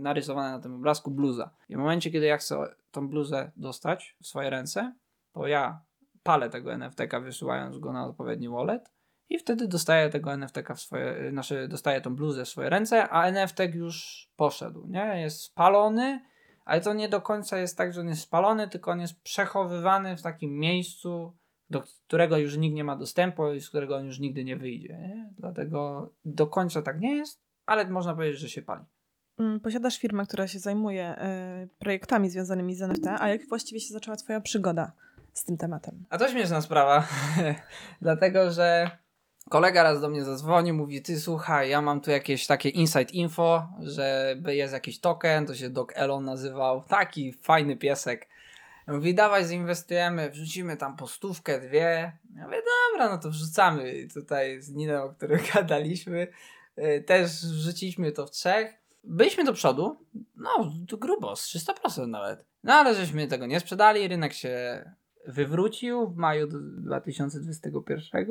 narysowana na tym obrazku bluza. I w momencie, kiedy ja chcę tą bluzę dostać w swoje ręce, to ja palę tego NFT-ka wysyłając go na odpowiedni wallet i wtedy dostaję tego NFT-ka w swoje, znaczy dostaję tą bluzę w swoje ręce, a NFT już poszedł, nie? Jest spalony, ale to nie do końca jest tak, że on jest spalony, tylko on jest przechowywany w takim miejscu, do którego już nikt nie ma dostępu i z którego on już nigdy nie wyjdzie. Nie? Dlatego do końca tak nie jest, ale można powiedzieć, że się pali. Mm, posiadasz firmę, która się zajmuje y, projektami związanymi z NFT, a jak właściwie się zaczęła Twoja przygoda z tym tematem? A to śmieszna sprawa, dlatego że kolega raz do mnie zadzwonił, mówi, ty słuchaj, ja mam tu jakieś takie inside info, że jest jakiś token, to się Doc Elon nazywał, taki fajny piesek Mówi, dawaj wrzucimy tam postówkę, dwie. Ja mówię, dobra, no to wrzucamy. I tutaj z Ninem, o którym gadaliśmy, y, też wrzuciliśmy to w trzech. Byliśmy do przodu, no grubo, z 300% nawet. No ale żeśmy tego nie sprzedali, rynek się wywrócił w maju 2021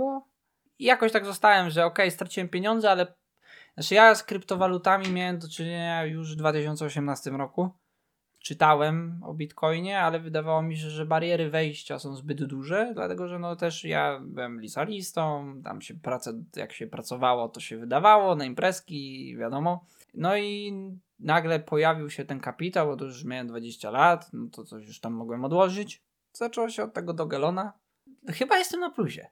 i jakoś tak zostałem, że ok, straciłem pieniądze, ale znaczy ja z kryptowalutami miałem do czynienia już w 2018 roku. Czytałem o Bitcoinie, ale wydawało mi się, że bariery wejścia są zbyt duże, dlatego że no też ja byłem licealistą, tam się praca, jak się pracowało, to się wydawało na imprezki, wiadomo. No i nagle pojawił się ten kapitał, bo to już miałem 20 lat, no to coś już tam mogłem odłożyć. Zaczęło się od tego Dogelona. Chyba jestem na plusie.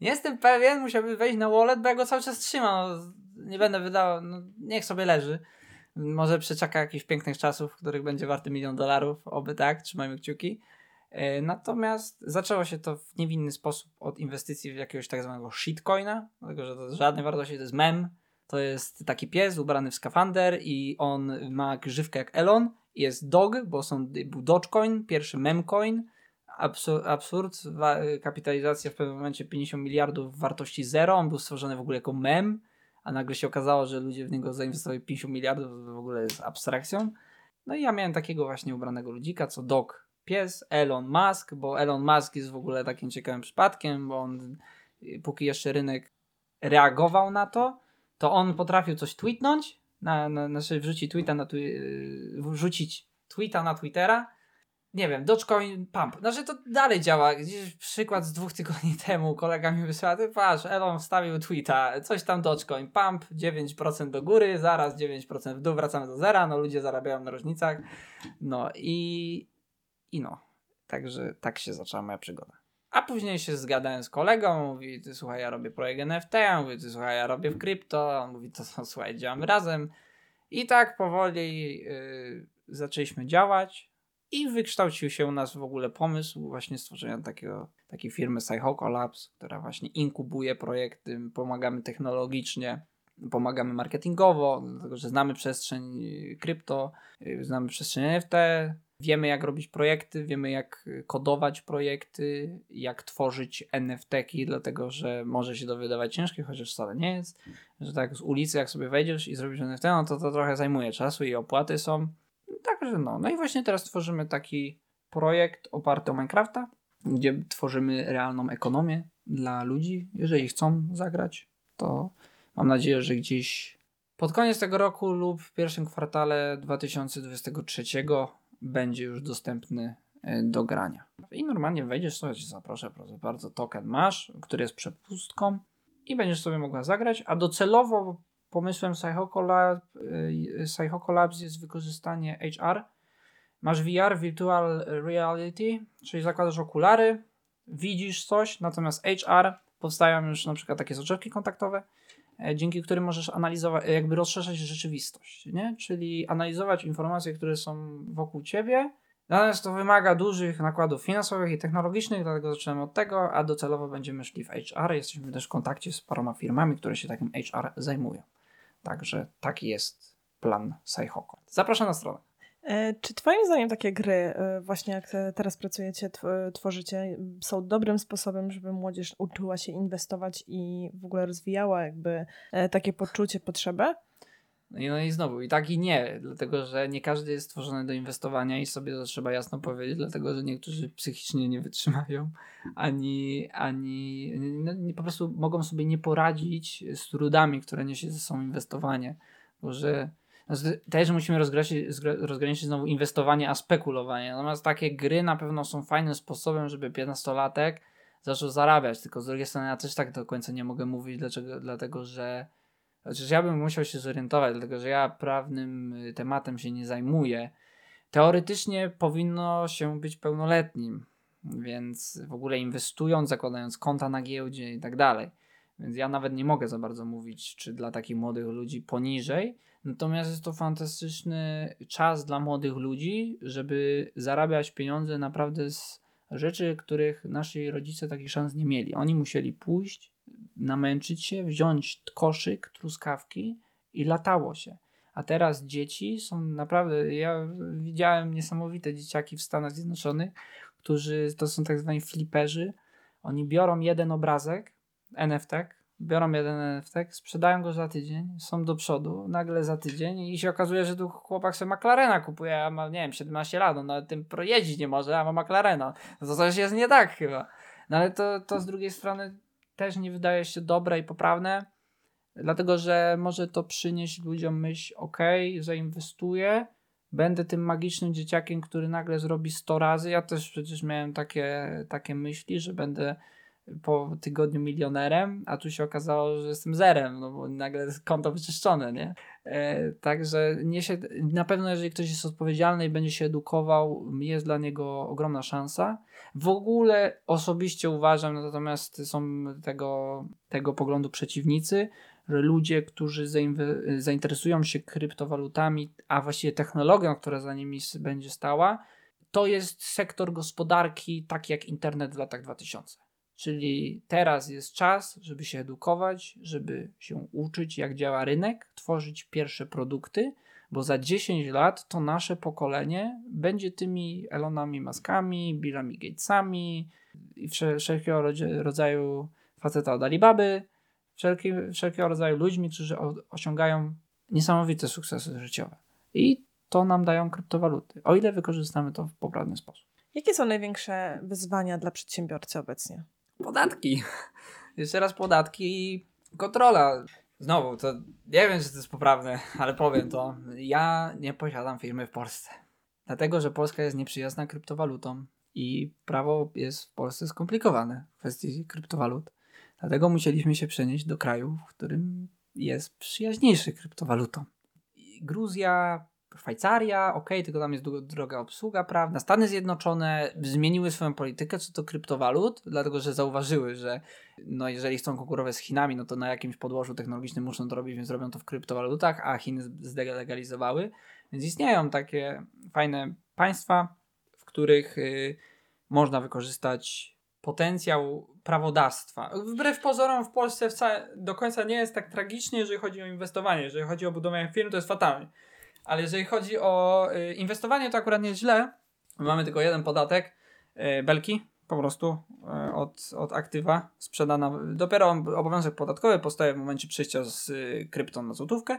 Nie jestem pewien, musiałbym wejść na wallet, bo ja go cały czas trzymam. No, nie będę wydawał, no, niech sobie leży. Może przeczeka jakichś pięknych czasów, w których będzie warty milion dolarów, oby tak, trzymajmy kciuki. E, natomiast zaczęło się to w niewinny sposób od inwestycji w jakiegoś tak zwanego shitcoina, dlatego że to jest żadnej wartości, to jest mem. To jest taki pies ubrany w skafander i on ma grzywkę jak Elon. Jest dog, bo są, był Dogecoin, pierwszy memcoin absur absurd, kapitalizacja w pewnym momencie 50 miliardów wartości zero, on był stworzony w ogóle jako mem, a nagle się okazało, że ludzie w niego zainwestowali 50 miliardów, w ogóle jest abstrakcją. No i ja miałem takiego właśnie ubranego ludzika, co dog pies, Elon Musk, bo Elon Musk jest w ogóle takim ciekawym przypadkiem, bo on póki jeszcze rynek reagował na to, to on potrafił coś tweetnąć, na, na, znaczy wrzucić tweeta na, wrzucić tweeta na Twittera, nie wiem, Dogecoin Pump. Znaczy to dalej działa. Gdzieś przykład z dwóch tygodni temu kolega mi wysłał, ty patrz, Elon wstawił tweeta, coś tam Dogecoin Pump, 9% do góry, zaraz 9% w dół, wracamy do zera, no ludzie zarabiają na różnicach. No i, i no. Także tak się zaczęła moja przygoda. A później się zgadałem z kolegą, mówi, ty słuchaj, ja robię projekt NFT, ja mówię, ty słuchaj, ja robię w krypto, on mówi, to, to słuchaj, działamy razem. I tak powoli yy, zaczęliśmy działać. I wykształcił się u nas w ogóle pomysł właśnie stworzenia takiego, takiej firmy Psychoco Labs, która właśnie inkubuje projekty, pomagamy technologicznie, pomagamy marketingowo, dlatego że znamy przestrzeń krypto, znamy przestrzeń NFT, wiemy jak robić projekty, wiemy jak kodować projekty, jak tworzyć NFT-ki, dlatego że może się to wydawać ciężkie, chociaż wcale nie jest, że tak z ulicy jak sobie wejdziesz i zrobisz NFT, no to to trochę zajmuje czasu i opłaty są, Także no. No i właśnie teraz tworzymy taki projekt oparty o Minecrafta, gdzie tworzymy realną ekonomię dla ludzi. Jeżeli chcą zagrać, to mam nadzieję, że gdzieś pod koniec tego roku lub w pierwszym kwartale 2023 będzie już dostępny e, do grania. I normalnie wejdziesz sobie, zaproszę, proszę bardzo, token masz, który jest przepustką i będziesz sobie mogła zagrać, a docelowo pomysłem Psychoco, Lab, y, Psychoco Labs jest wykorzystanie HR. Masz VR, Virtual Reality, czyli zakładasz okulary, widzisz coś, natomiast HR powstają już na przykład takie soczewki kontaktowe, e, dzięki którym możesz analizować, e, jakby rozszerzać rzeczywistość, nie? Czyli analizować informacje, które są wokół ciebie. Natomiast to wymaga dużych nakładów finansowych i technologicznych, dlatego zaczynamy od tego, a docelowo będziemy szli w HR. Jesteśmy też w kontakcie z paroma firmami, które się takim HR zajmują. Także taki jest plan Saihoko. Zapraszam na stronę. E, czy Twoim zdaniem takie gry, e, właśnie jak teraz pracujecie, tworzycie, są dobrym sposobem, żeby młodzież uczyła się inwestować i w ogóle rozwijała jakby e, takie poczucie, potrzebę? No i, no znowu, i tak i nie, dlatego że nie każdy jest stworzony do inwestowania i sobie to trzeba jasno powiedzieć, dlatego że niektórzy psychicznie nie wytrzymają, ani, ani no, po prostu mogą sobie nie poradzić z trudami, które niesie ze sobą inwestowanie, bo że znaczy, też musimy rozgraniczyć, rozgraniczyć znowu inwestowanie a spekulowanie. Natomiast takie gry na pewno są fajnym sposobem, żeby 15-latek zaczął zarabiać. Tylko z drugiej strony ja też tak do końca nie mogę mówić, dlaczego, dlatego że Chociaż ja bym musiał się zorientować, dlatego że ja prawnym y, tematem się nie zajmuję. Teoretycznie powinno się być pełnoletnim, więc w ogóle inwestując, zakładając konta na giełdzie i tak dalej. Więc ja nawet nie mogę za bardzo mówić, czy dla takich młodych ludzi poniżej. Natomiast jest to fantastyczny czas dla młodych ludzi, żeby zarabiać pieniądze naprawdę z rzeczy, których nasi rodzice takich szans nie mieli. Oni musieli pójść, namęczyć się, wziąć koszyk, truskawki i latało się. A teraz dzieci są naprawdę, ja widziałem niesamowite dzieciaki w Stanach Zjednoczonych, którzy to są tak zwani fliperzy. Oni biorą jeden obrazek, NFT, biorą jeden NFT, sprzedają go za tydzień, są do przodu, nagle za tydzień i się okazuje, że tu chłopak sobie McLarena kupuje, a ma, nie wiem, 17 lat, on nawet tym jeździć nie może, a ma McLarena. No to coś jest nie tak chyba. No ale to, to z drugiej strony też nie wydaje się dobre i poprawne, dlatego że może to przynieść ludziom myśl, ok, zainwestuję, będę tym magicznym dzieciakiem, który nagle zrobi 100 razy. Ja też przecież miałem takie, takie myśli, że będę po tygodniu milionerem, a tu się okazało, że jestem zerem, no bo nagle konto wyczyszczone, nie? E, także nie się, na pewno jeżeli ktoś jest odpowiedzialny i będzie się edukował, jest dla niego ogromna szansa. W ogóle osobiście uważam, natomiast są tego, tego poglądu przeciwnicy, że ludzie, którzy zainteresują się kryptowalutami, a właściwie technologią, która za nimi będzie stała, to jest sektor gospodarki taki jak internet w latach 2000. Czyli teraz jest czas, żeby się edukować, żeby się uczyć, jak działa rynek, tworzyć pierwsze produkty, bo za 10 lat to nasze pokolenie będzie tymi Elonami Maskami, Billami Gatesami i wszelkiego rodzaju faceta od Alibaby, wszelki, wszelkiego rodzaju ludźmi, którzy osiągają niesamowite sukcesy życiowe. I to nam dają kryptowaluty, o ile wykorzystamy to w poprawny sposób. Jakie są największe wyzwania dla przedsiębiorcy obecnie? Podatki. Jeszcze raz podatki i kontrola. Znowu, to nie wiem, czy to jest poprawne, ale powiem to. Ja nie posiadam firmy w Polsce. Dlatego, że Polska jest nieprzyjazna kryptowalutom i prawo jest w Polsce skomplikowane w kwestii kryptowalut. Dlatego musieliśmy się przenieść do kraju, w którym jest przyjaźniejszy kryptowalutom. Gruzja, Szwajcaria, ok, tylko tam jest droga obsługa prawna. Stany Zjednoczone zmieniły swoją politykę co do kryptowalut, dlatego że zauważyły, że no jeżeli chcą konkurować z Chinami, no to na jakimś podłożu technologicznym muszą to robić, więc robią to w kryptowalutach, a Chiny zdelegalizowały. Więc istnieją takie fajne państwa, w których y, można wykorzystać potencjał prawodawstwa. Wbrew pozorom w Polsce wcale do końca nie jest tak tragicznie, jeżeli chodzi o inwestowanie. Jeżeli chodzi o budowanie firm, to jest fatalnie. Ale jeżeli chodzi o y, inwestowanie, to akurat nie źle. Mamy tylko jeden podatek, y, belki po prostu y, od, od aktywa sprzedana. Dopiero obowiązek podatkowy powstaje w momencie przejścia z krypton na złotówkę.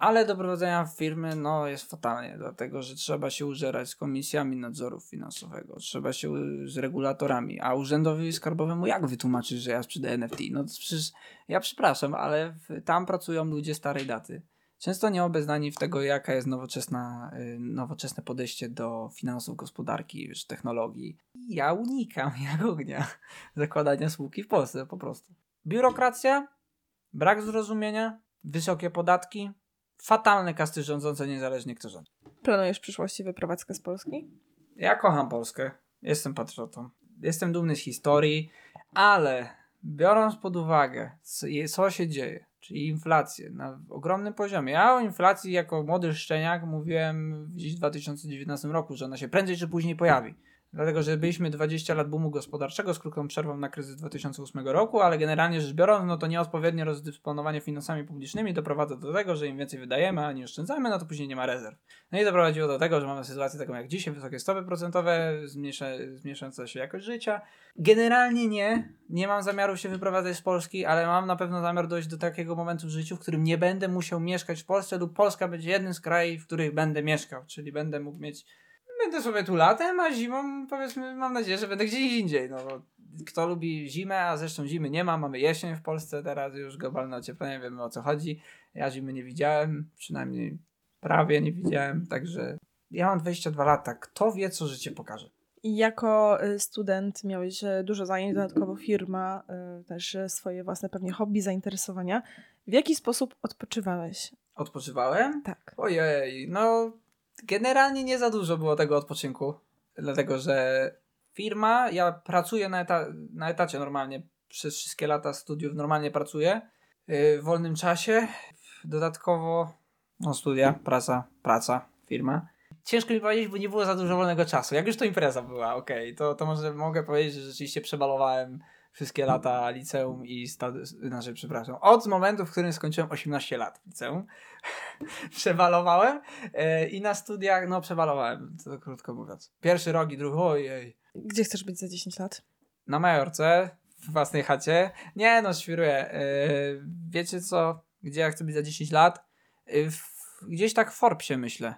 Ale do prowadzenia firmy no, jest fatalnie, dlatego że trzeba się użerać z komisjami nadzoru finansowego, trzeba się z regulatorami, a urzędowi skarbowemu jak wytłumaczyć, że ja sprzedaję NFT? No przecież ja przepraszam, ale tam pracują ludzie starej daty często nieobeznani w tego, jaka jest nowoczesna, y, nowoczesne podejście do finansów, gospodarki, wiesz, technologii. Ja unikam jak ognia zakładania spółki w Polsce po prostu. Biurokracja, brak zrozumienia, wysokie podatki, fatalne kasty rządzące niezależnie kto rządzi. Planujesz w przyszłości wyprowadzkę z Polski? Ja kocham Polskę. Jestem patriotą. Jestem dumny z historii, ale biorąc pod uwagę, co się dzieje, czyli inflację na ogromnym poziomie. Ja o inflacji jako młody szczeniak mówiłem gdzieś w 2019 roku, że ona się prędzej czy później pojawi. Dlatego, że byliśmy 20 lat boomu gospodarczego z krótką przerwą na kryzys 2008 roku, ale generalnie rzecz biorąc, no to nieodpowiednie rozdysponowanie finansami publicznymi doprowadza do tego, że im więcej wydajemy, a nie oszczędzamy, no to później nie ma rezerw. No i doprowadziło do tego, że mamy sytuację taką jak dzisiaj, wysokie stopy procentowe, zmniejsza, zmniejszająca się jakość życia. Generalnie nie, nie mam zamiaru się wyprowadzać z Polski, ale mam na pewno zamiar dojść do takiego momentu w życiu, w którym nie będę musiał mieszkać w Polsce lub Polska będzie jednym z krajów, w których będę mieszkał, czyli będę mógł mieć będę sobie tu latem, a zimą powiedzmy mam nadzieję, że będę gdzieś indziej. No, kto lubi zimę, a zresztą zimy nie ma, mamy jesień w Polsce teraz, już globalne ocieplenie, wiemy o co chodzi. Ja zimy nie widziałem, przynajmniej prawie nie widziałem, także ja mam 22 lata, kto wie co życie pokaże. I jako y, student miałeś dużo zajęć, dodatkowo firma, y, też swoje własne pewnie hobby, zainteresowania. W jaki sposób odpoczywałeś? Odpoczywałem? Tak. Ojej, no generalnie nie za dużo było tego odpoczynku, dlatego że firma, ja pracuję na, eta na etacie normalnie, przez wszystkie lata studiów normalnie pracuję, yy, w wolnym czasie, dodatkowo no studia, praca, praca, firma. Ciężko mi powiedzieć, bo nie było za dużo wolnego czasu. Jak już to impreza była, okej, okay, to, to może mogę powiedzieć, że rzeczywiście przebalowałem wszystkie lata liceum i sta- znaczy, przepraszam, od momentu, w którym skończyłem 18 lat w liceum, przewalowałem e, i na studiach, no przewalowałem, to krótko mówiąc. Pierwszy rok i drugi, ojej. Gdzie chcesz być za 10 lat? Na Majorce, w własnej chacie. Nie no, świruję. E, wiecie co, gdzie ja chcę być za 10 lat? E, w, gdzieś tak w Forbesie myślę.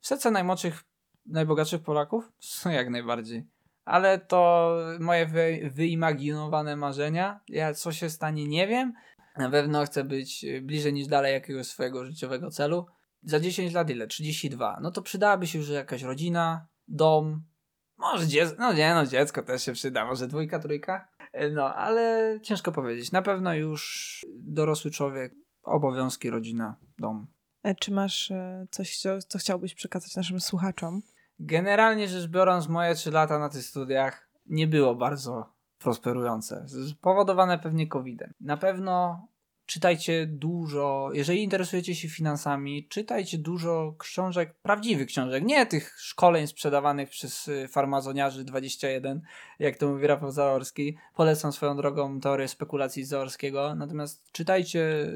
W setce najmłodszych, najbogatszych Polaków? Jak najbardziej. Ale to moje wy, wyimaginowane marzenia. Ja co się stanie, nie wiem. Na pewno chcę być bliżej niż dalej jakiegoś swojego życiowego celu. Za 10 lat ile? 32. No to przydałaby się już jakaś rodzina, dom. Może dziecko, no nie no, dziecko też się przyda. Może dwójka, trójka. No, ale ciężko powiedzieć. Na pewno już dorosły człowiek, obowiązki, rodzina, dom. E, Czy masz e, coś, co, co chciałbyś przekazać naszym słuchaczom? Generalnie rzecz biorąc, moje 3 lata na tych studiach nie było bardzo prosperujące. Spowodowane pewnie COVID-em. Na pewno czytajcie dużo, jeżeli interesujecie się finansami, czytajcie dużo książek, prawdziwych książek, nie tych szkoleń sprzedawanych przez y, farmazoniarzy 21, jak to mówi Rafał Zaorski. Polecam swoją drogą teorię spekulacji Zaorskiego. Natomiast czytajcie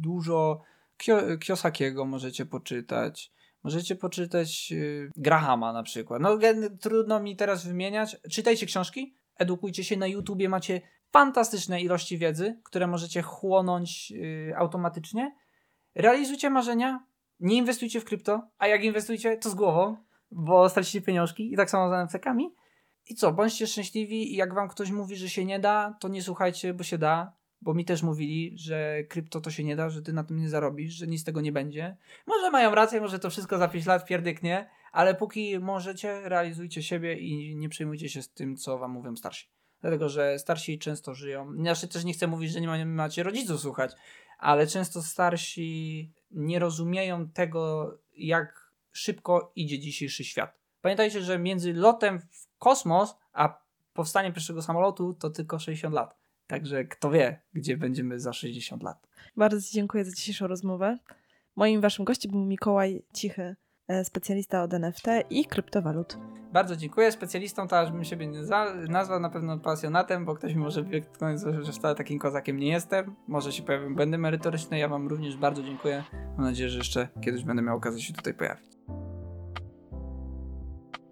dużo Kio- Kiosakiego możecie poczytać. Możecie poczytać y, Grahama na przykład. No trudno mi teraz wymieniać. Czytajcie książki, edukujcie się. Na YouTubie macie fantastyczne ilości wiedzy, które możecie chłonąć y, automatycznie. Realizujcie marzenia, nie inwestujcie w krypto, a jak inwestujcie, to z głową, bo stracicie pieniążki i tak samo z NFT-kami. I co, bądźcie szczęśliwi i jak wam ktoś mówi, że się nie da, to nie słuchajcie, bo się da, bo mi też mówili, że krypto to się nie da, że ty na tym nie zarobisz, że nic z tego nie będzie. Może mają rację, może to wszystko za 5 lat pierdyknie, ale póki możecie, realizujcie siebie i nie przejmujcie się z tym, co wam mówią starsi. Dlatego, że starsi często żyją. Znaczy też nie chcę mówić, że nie ma- macie rodziców słuchać, ale często starsi nie rozumieją tego, jak szybko idzie dzisiejszy świat. Pamiętajcie, że między lotem w kosmos, a powstaniem pierwszego samolotu to tylko 60 lat. Także kto wie, gdzie będziemy za 60 lat. Bardzo Ci dziękuję za dzisiejszą rozmowę. Moim waszym gościem był Mikołaj Cichy, e, specjalista od NFT i kryptowalut. Bardzo dziękuję. Specjalistą to aż bym siebie nie za- nazwał, na pewno pasjonatem, bo ktoś mi może wytknąć, że wcale takim kozakiem nie jestem. Może się pojawią błędy merytoryczne. Ja Wam również bardzo dziękuję. Mam nadzieję, że jeszcze kiedyś będę miał okazję się tutaj pojawić.